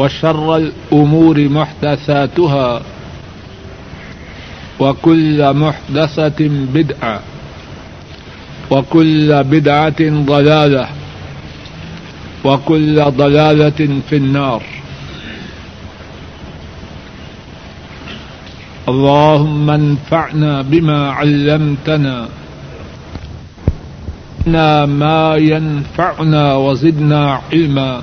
وشر الأمور محدثاتها وكل محدثة بدعة وكل بدعة ضلالة وكل ضلالة في النار اللهم انفعنا بما علمتنا ما ينفعنا وزدنا علما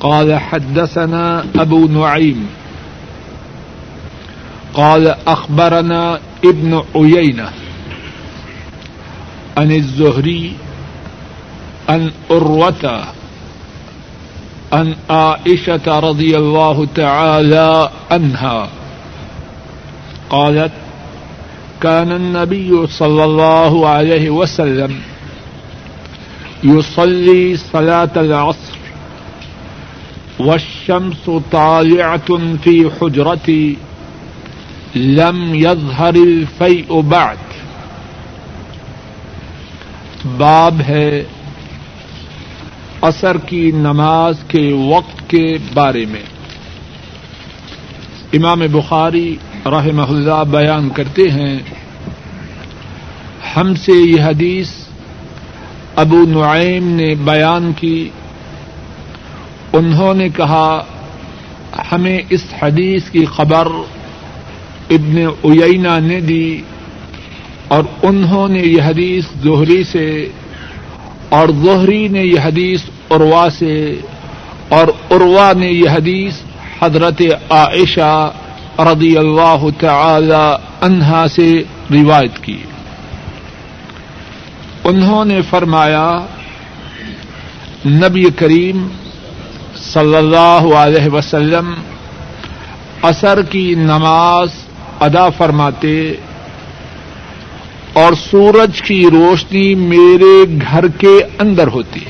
قال حدثنا أبو نعيم. قال أخبرنا ابن عيينة عن الزهري، عن أروة، عن عائشة رضي الله تعالى عنها. قالت كان النبي صلى الله عليه وسلم يصلي صلاة العصر والشمس طالعة في حجرتي، لم يظهر الفيء بعد. باب ہے اثر کی نماز کے وقت کے بارے میں۔ امام بخاری رحمہ اللہ بیان کرتے ہیں، ہم سے یہ حدیث ابو نعیم نے بیان کی۔ انہوں نے کہا، ہمیں اس حدیث کی خبر ابن اینا نے دی اور انہوں نے یہ حدیث زہری سے اور زہری نے یہ حدیث عروا سے اور عروا نے یہ حدیث حضرت عائشہ رضی اللہ تعالی عنہا سے روایت کی۔ انہوں نے فرمایا، نبی کریم صلی اللہ علیہ وسلم اثر کی نماز ادا فرماتے اور سورج کی روشنی میرے گھر کے اندر ہوتی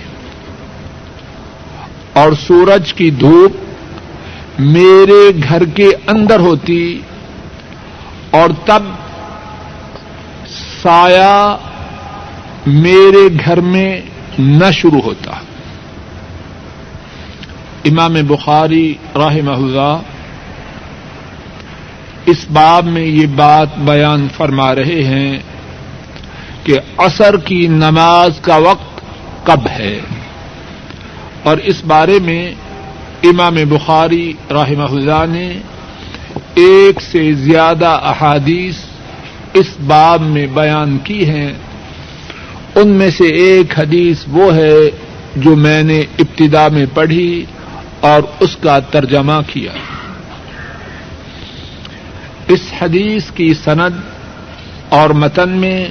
اور سورج کی دھوپ میرے گھر کے اندر ہوتی اور تب سایہ میرے گھر میں نہ شروع ہوتا امام بخاری راہ اللہ اس باب میں یہ بات بیان فرما رہے ہیں کہ عصر کی نماز کا وقت کب ہے اور اس بارے میں امام بخاری رحمہ اللہ نے ایک سے زیادہ احادیث اس باب میں بیان کی ہیں۔ ان میں سے ایک حدیث وہ ہے جو میں نے ابتدا میں پڑھی اور اس کا ترجمہ کیا۔ اس حدیث کی سند اور متن میں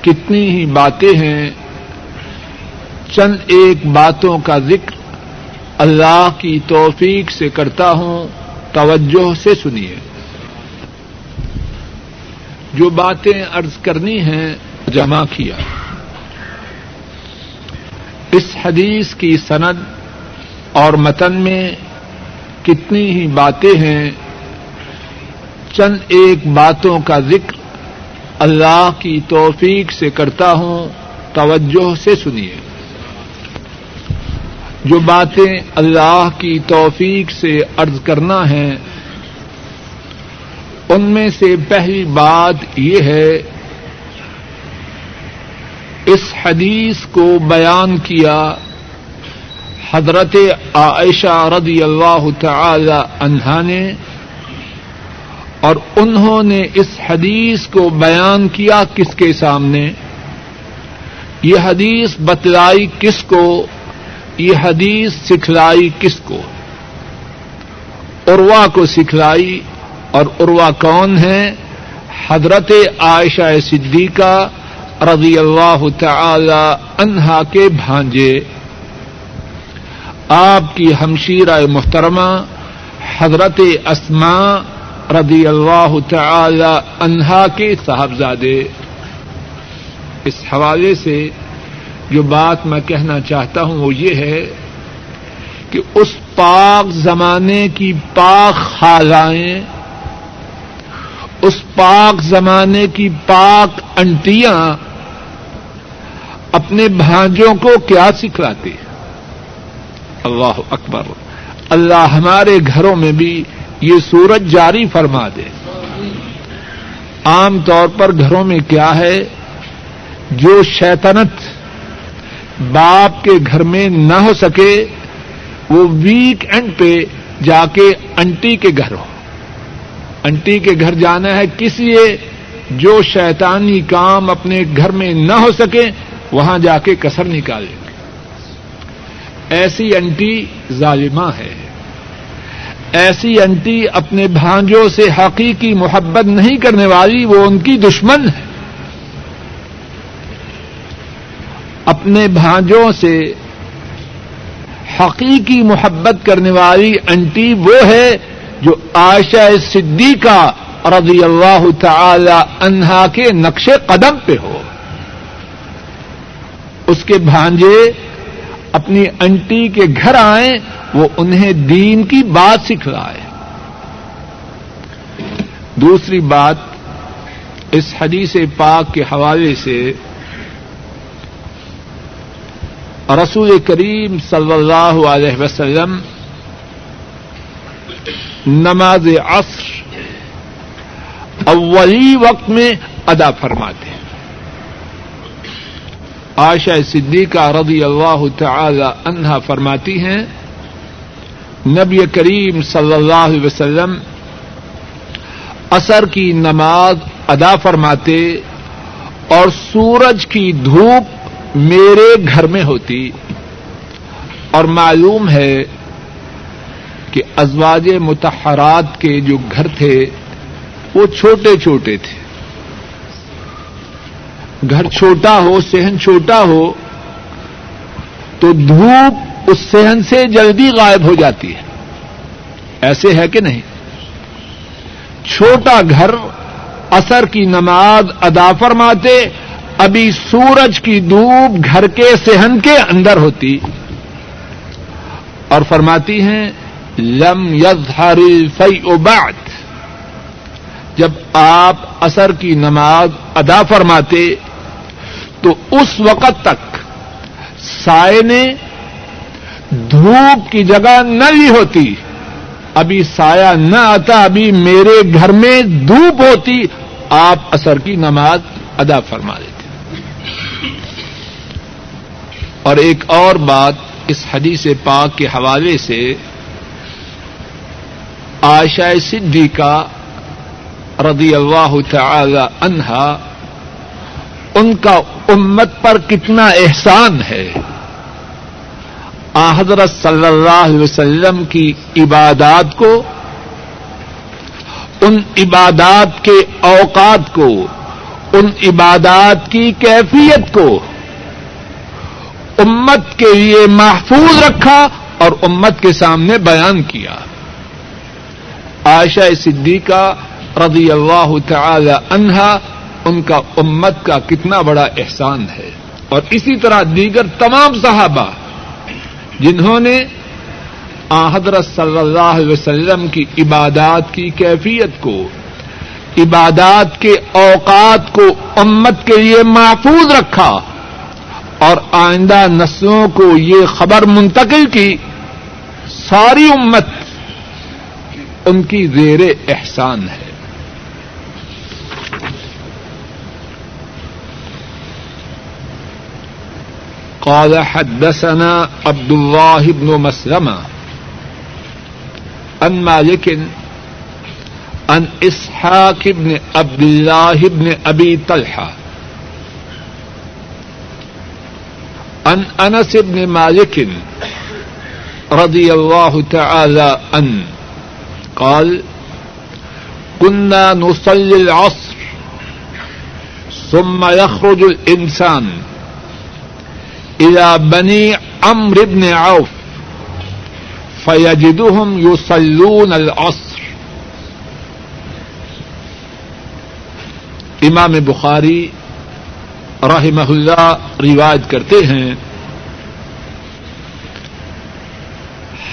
کتنی ہی باتیں ہیں، چند ایک باتوں کا ذکر اللہ کی توفیق سے کرتا ہوں، توجہ سے سنیے۔ جو باتیں ارض کرنی ہیں جمع کیا۔ اس حدیث کی سند اور متن میں کتنی ہی باتیں ہیں، چند ایک باتوں کا ذکر اللہ کی توفیق سے کرتا ہوں، توجہ سے سنیے۔ جو باتیں اللہ کی توفیق سے عرض کرنا ہے ان میں سے پہلی بات یہ ہے، اس حدیث کو بیان کیا حضرت عائشہ رضی اللہ تعالی عنہا نے اور انہوں نے اس حدیث کو بیان کیا کس کے سامنے؟ یہ حدیث بتلائی کس کو؟ یہ حدیث سکھلائی کس کو؟ اروا کو سکھلائی اور اروا کون ہے؟ حضرت عائشہ صدیقہ رضی اللہ تعالی عنہا کے بھانجے۔ آپ کی ہمشیرہ محترمہ حضرت اسما رضی اللہ تعالی عنہا کے صاحبزادے۔ اس حوالے سے جو بات میں کہنا چاہتا ہوں وہ یہ ہے کہ اس پاک زمانے کی پاک خالائیں اس پاک زمانے کی پاک انٹیاں اپنے بھانجوں کو کیا سکھلاتے اللہ اکبر۔ اللہ ہمارے گھروں میں بھی یہ سورج جاری فرما دے۔ عام طور پر گھروں میں کیا ہے؟ جو شیطنت باپ کے گھر میں نہ ہو سکے، وہ ویک اینڈ پہ جا کے انٹی کے گھر ہو۔ انٹی کے گھر جانا ہے کس لیے؟ جو شیطانی کام اپنے گھر میں نہ ہو سکے، وہاں جا کے کسر نکالیں گے ایسی انٹی ظالمہ ہے۔ ایسی انٹی اپنے بھانجوں سے حقیقی محبت نہیں کرنے والی وہ ان کی دشمن ہے۔ اپنے بھانجوں سے حقیقی محبت کرنے والی انٹی وہ ہے جو عائشہ صدیقہ رضی اللہ تعالی عنہا کے نقش قدم پہ ہو۔ اس کے بھانجے اپنی انٹی کے گھر آئیں، وہ انہیں دین کی بات سکھلائے۔ دوسری بات، اس حدیث پاک کے حوالے سے رسول کریم صلی اللہ علیہ وسلم نماز عصر اولی وقت میں ادا فرماتے ہیں۔ عائشہ صدیقہ رضی اللہ تعالی عنہا فرماتی ہیں، نبی کریم صلی اللہ علیہ وسلم اثر کی نماز ادا فرماتے اور سورج کی دھوپ میرے گھر میں ہوتی۔ اور معلوم ہے کہ ازواج متحرات کے جو گھر تھے، وہ چھوٹے چھوٹے تھے۔ گھر چھوٹا ہو، صحن چھوٹا ہو، تو دھوپ اس صحن سے جلدی غائب ہو جاتی ہے۔ ایسے ہے کہ نہیں؟ چھوٹا گھر اثر کی نماز ادا فرماتے، ابھی سورج کی دھوپ گھر کے صحن کے اندر ہوتی۔ اور فرماتی ہیں، لم یظہر فی بعد۔ جب آپ اثر کی نماز ادا فرماتے تو اس وقت تک سائے نے دھوپ کی جگہ نہ لی ہوتی۔ ابھی سایہ نہ آتا، ابھی میرے گھر میں دھوپ ہوتی۔ آپ اثر کی نماز ادا فرما لیتے اور ایک اور بات اس حدیث پاک کے حوالے سے آشا صدیقہ رضی اللہ تعالی عنہا ان کا امت پر کتنا احسان ہے۔ حضرت صلی اللہ علیہ وسلم کی عبادات کو، ان عبادات کے اوقات کو، ان عبادات کی کیفیت کو امت کے لیے محفوظ رکھا اور امت کے سامنے بیان کیا۔ عائشہ صدیقہ رضی اللہ تعالی عنہا ان کا امت کا کتنا بڑا احسان ہے۔ اور اسی طرح دیگر تمام صحابہ جنہوں نے حضرت صلی اللہ علیہ وسلم کی عبادات کی کیفیت کو، عبادات کے اوقات کو امت کے لیے محفوظ رکھا اور آئندہ نسلوں کو یہ خبر منتقل کی، ساری امت ان کی زیر احسان ہے۔ قال حدثنا عبد الله بن مسلمة عن مالك عن إسحاق بن عبد الله بن أبي طلحة عن أنس بن مالك رضي الله تعالى عنه قال كنا نصلي العصر ثم يخرج الإنسان إلى بني عمرو بن عوف فيجدهم يصلون العصر. امام بخاری رحمہ اللہ روایت کرتے ہیں،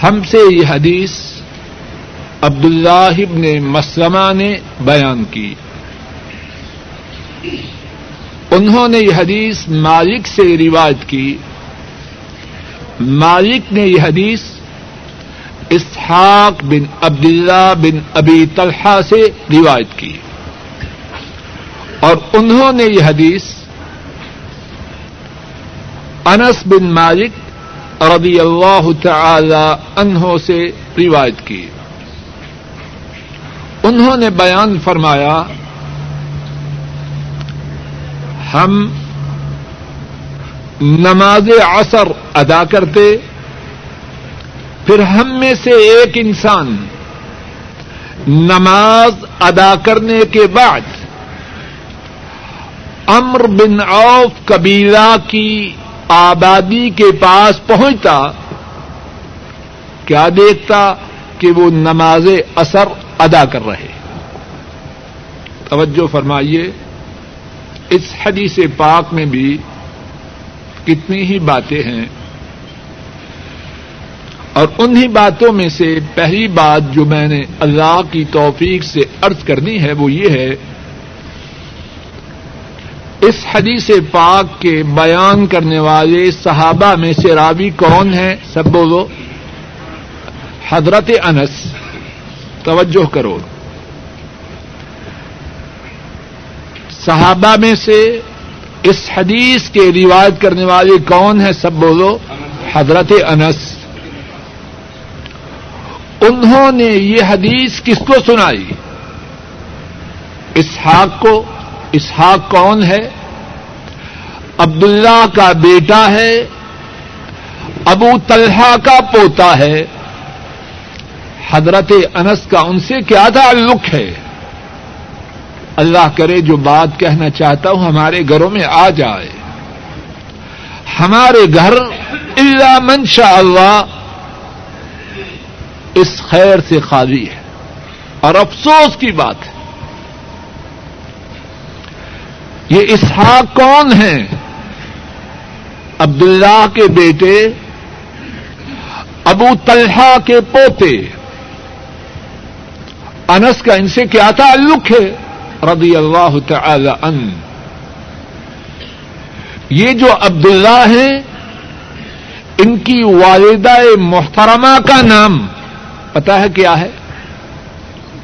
ہم سے یہ حدیث عبد اللہ ابن مسلمہ نے بیان کی۔ انہوں نے یہ حدیث مالک سے روایت کی۔ مالک نے یہ حدیث اسحاق بن عبداللہ بن ابی طلحہ سے روایت کی۔ اور انہوں نے یہ حدیث انس بن مالک رضی اللہ تعالی عنہ سے روایت کی۔ انہوں نے بیان فرمایا ہم نماز عصر ادا کرتے، پھر ہم میں سے ایک انسان نماز ادا کرنے کے بعد امر بن اوف قبیلہ کی آبادی کے پاس پہنچتا، کیا دیکھتا کہ وہ نماز اثر ادا کر رہے؟ توجہ فرمائیے۔ اس حدیث پاک میں بھی کتنی ہی باتیں ہیں اور انہی باتوں میں سے پہلی بات جو میں نے اللہ کی توفیق سے ارض کرنی ہے وہ یہ ہے، اس حدیث پاک کے بیان کرنے والے صحابہ میں سے راوی کون ہے سب بولو۔ حضرت انس، توجہ کرو۔ صحابہ میں سے اس حدیث کے روایت کرنے والے کون ہیں سب بولو؟ حضرت انس۔ انہوں نے یہ حدیث کس کو سنائی؟ اسحاق کو۔ اسحاق کون ہے؟ عبداللہ کا بیٹا ہے۔ ابو طلحہ کا پوتا ہے۔ حضرت انس کا ان سے کیا تعلق ہے؟ اللہ کرے جو بات کہنا چاہتا ہوں ہمارے گھروں میں آ جائے۔ ہمارے گھر اللہ من شاء اللہ اس خیر سے خالی ہے۔ اور افسوس کی بات ہے۔ یہ اسحاق کون ہیں؟ عبداللہ کے بیٹے، ابو طلحہ کے پوتے۔ انس کا ان سے کیا تعلق ہے؟ رضی اللہ تعالی ان یہ جو عبداللہ ہیں، ان کی والدہ محترمہ کا نام پتا ہے کیا ہے؟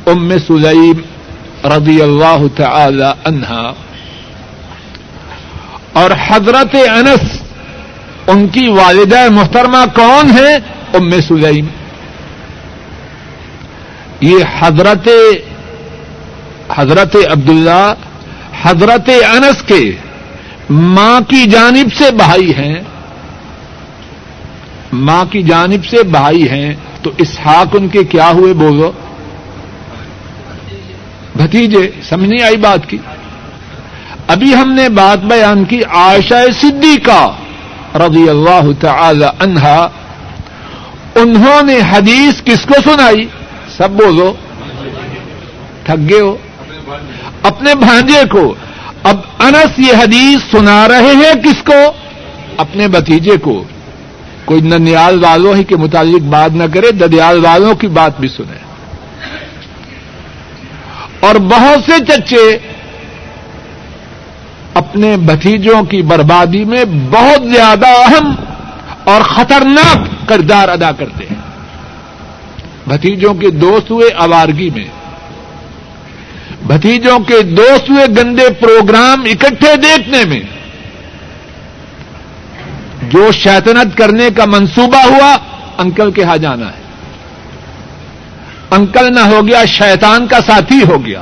ام سلیم رضی اللہ تعالی عنہا۔ اور حضرت انس، ان کی والدہ محترمہ کون ہے ام سلیم۔ یہ حضرت حضرت عبداللہ، حضرت انس کے ماں کی جانب سے بھائی ہیں۔ ماں کی جانب سے بھائی ہیں۔ تو اسحاق ان کے کیا ہوئے بولو بھتیجے، سمجھ نہیں آئی بات کی؟ ابھی ہم نے بات بیان کی عائشہ صدیقہ رضی اللہ تعالی عنہا انہوں نے حدیث کس کو سنائی؟ سب بولو تھک گئے ہو؟ اپنے بھانجے کو۔ اب انس یہ حدیث سنا رہے ہیں کس کو؟ اپنے بتیجے کو۔ کوئی ننیال والوں ہی کے متعلق بات نہ کرے، ددیال والوں کی بات بھی سنے۔ اور بہت سے چچے اپنے بھتیجوں کی بربادی میں بہت زیادہ اہم اور خطرناک کردار ادا کرتے ہیں۔ بھتیجوں کے دوست ہوئے آوارگی میں۔ بھتیجوں کے دوست ہوئے گندے پروگرام اکٹھے دیکھنے میں، جو شیطنت کرنے کا منصوبہ ہوا، انکل کے ہاں جانا ہے۔ انکل نہ ہو گیا، شیطان کا ساتھی ہو گیا۔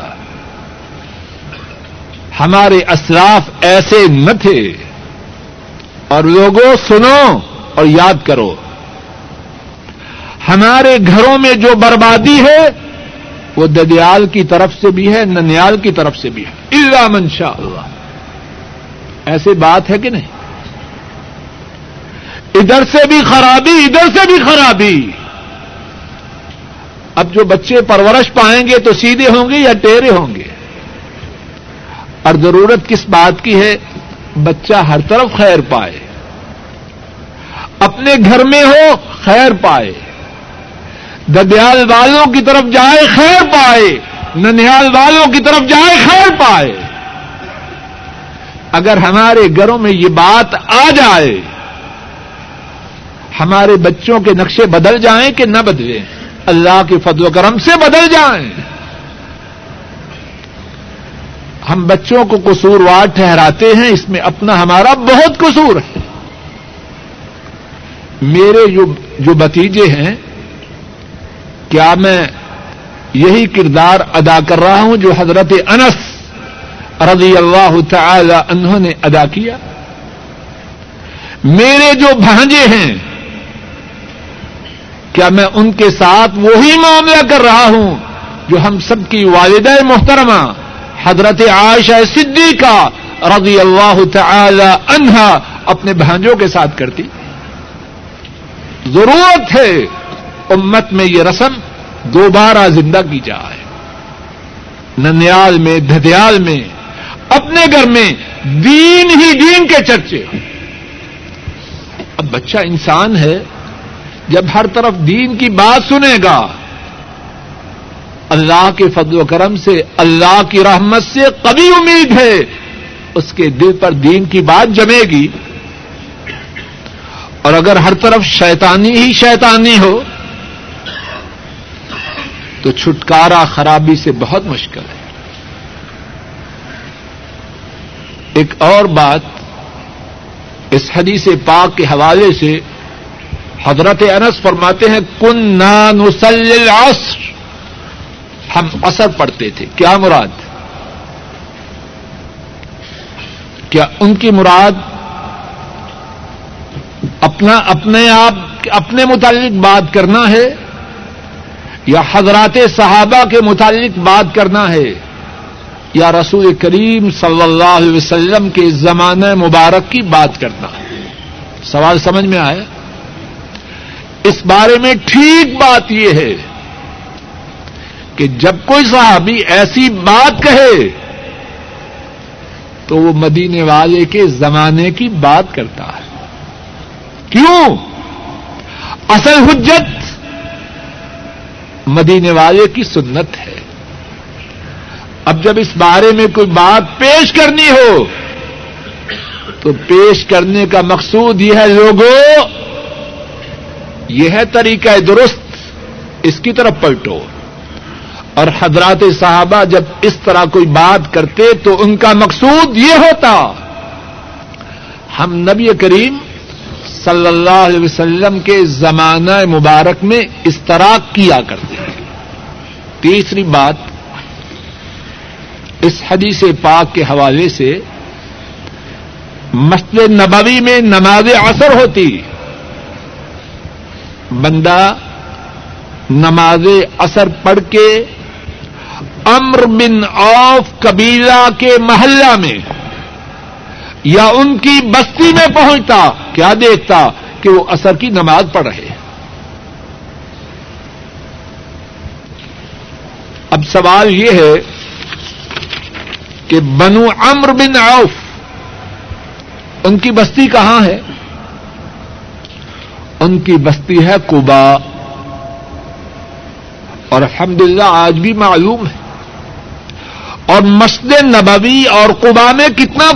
ہمارے اسلاف ایسے نہ تھے۔ اور لوگوں، سنو اور یاد کرو۔ ہمارے گھروں میں جو بربادی ہے وہ ددیال کی طرف سے بھی ہے، ننیال کی طرف سے بھی ہے۔ اللہ منشا اللہ۔ ایسی بات ہے کہ نہیں؟ ادھر سے بھی خرابی، ادھر سے بھی خرابی۔ اب جو بچے پرورش پائیں گے تو سیدھے ہوں گے یا ٹیرے ہوں گے؟ اور ضرورت کس بات کی ہے؟ بچہ ہر طرف خیر پائے۔ اپنے گھر میں ہو، خیر پائے۔ ددیال والوں کی طرف جائے، خیر پائے۔ ننیال والوں کی طرف جائے، خیر پائے۔ اگر ہمارے گھروں میں یہ بات آ جائے، ہمارے بچوں کے نقشے بدل جائیں کہ نہ بدلیں اللہ کے فضل و کرم سے بدل جائیں۔ ہم بچوں کو قصوروار ٹھہراتے ہیں، اس میں اپنا ہمارا بہت قصور ہے۔ میرے جو بتیجے ہیں کیا میں یہی کردار ادا کر رہا ہوں جو حضرت انس رضی اللہ تعالی انہوں نے ادا کیا؟ میرے جو بھانجے ہیں، کیا میں ان کے ساتھ وہی معاملہ کر رہا ہوں جو ہم سب کی والدہ محترمہ حضرت عائشہ صدیقہ رضی اللہ تعالی عنہا اپنے بھانجوں کے ساتھ کرتی؟ ضرورت ہے امت میں یہ رسم دوبارہ زندہ کی جائے۔ ننیال میں، دھدیال میں، اپنے گھر میں دین ہی دین کے چرچے۔ اب بچہ انسان ہے، جب ہر طرف دین کی بات سنے گا، اللہ کے فضل و کرم سے، اللہ کی رحمت سے کبھی امید ہے، اس کے دل پر دین کی بات جمے گی۔ اور اگر ہر طرف شیطانی ہی شیطانی ہو تو چھٹکارا خرابی سے بہت مشکل ہے۔ ایک اور بات اس حدیث پاک کے حوالے سے حضرت انس فرماتے ہیں کن نان العصر ہم اثر پڑتے تھے۔ کیا مراد؟ کیا ان کی مراد؟ اپنا اپنے آپ، اپنے متعلق بات کرنا ہے؟ یا حضرات صحابہ کے متعلق بات کرنا ہے، یا رسول کریم صلی اللہ علیہ وسلم کے زمانہ مبارک کی بات کرنا ہے۔ سوال سمجھ میں آیا؟ اس بارے میں ٹھیک بات یہ ہے کہ جب کوئی صحابی ایسی بات کہے، تو وہ مدینے والے کے زمانے کی بات کرتا ہے۔ کیوں؟ اصل حجت مدینے والے کی سنت ہے۔ اب جب اس بارے میں کوئی بات پیش کرنی ہو، تو پیش کرنے کا مقصود یہ ہے لوگوں یہ ہے طریقہ درست، اس کی طرف پلٹو۔ اور حضرات صحابہ جب اس طرح کوئی بات کرتے، تو ان کا مقصود یہ ہوتا، ہم نبی کریم صلی اللہ علیہ وسلم کے زمانہ مبارک میں اس طرح کیا کرتے ہیں۔ تیسری بات، اس حدیث پاک کے حوالے سے مسجد نبوی میں نماز اثر ہوتی۔ بندہ نماز اثر پڑھ کے امر بن آف قبیلہ کے محلہ میں یا ان کی بستی میں پہنچتا۔ کیا دیکھتا کہ وہ اثر کی نماز پڑھ رہے اب سوال یہ ہے کہ بنو امر بن عوف ان کی بستی کہاں ہے؟ ان کی بستی ہے کبا اور الحمدللہ آج بھی معلوم ہے۔ اور مسجد نبوی اور قبا میں کتنا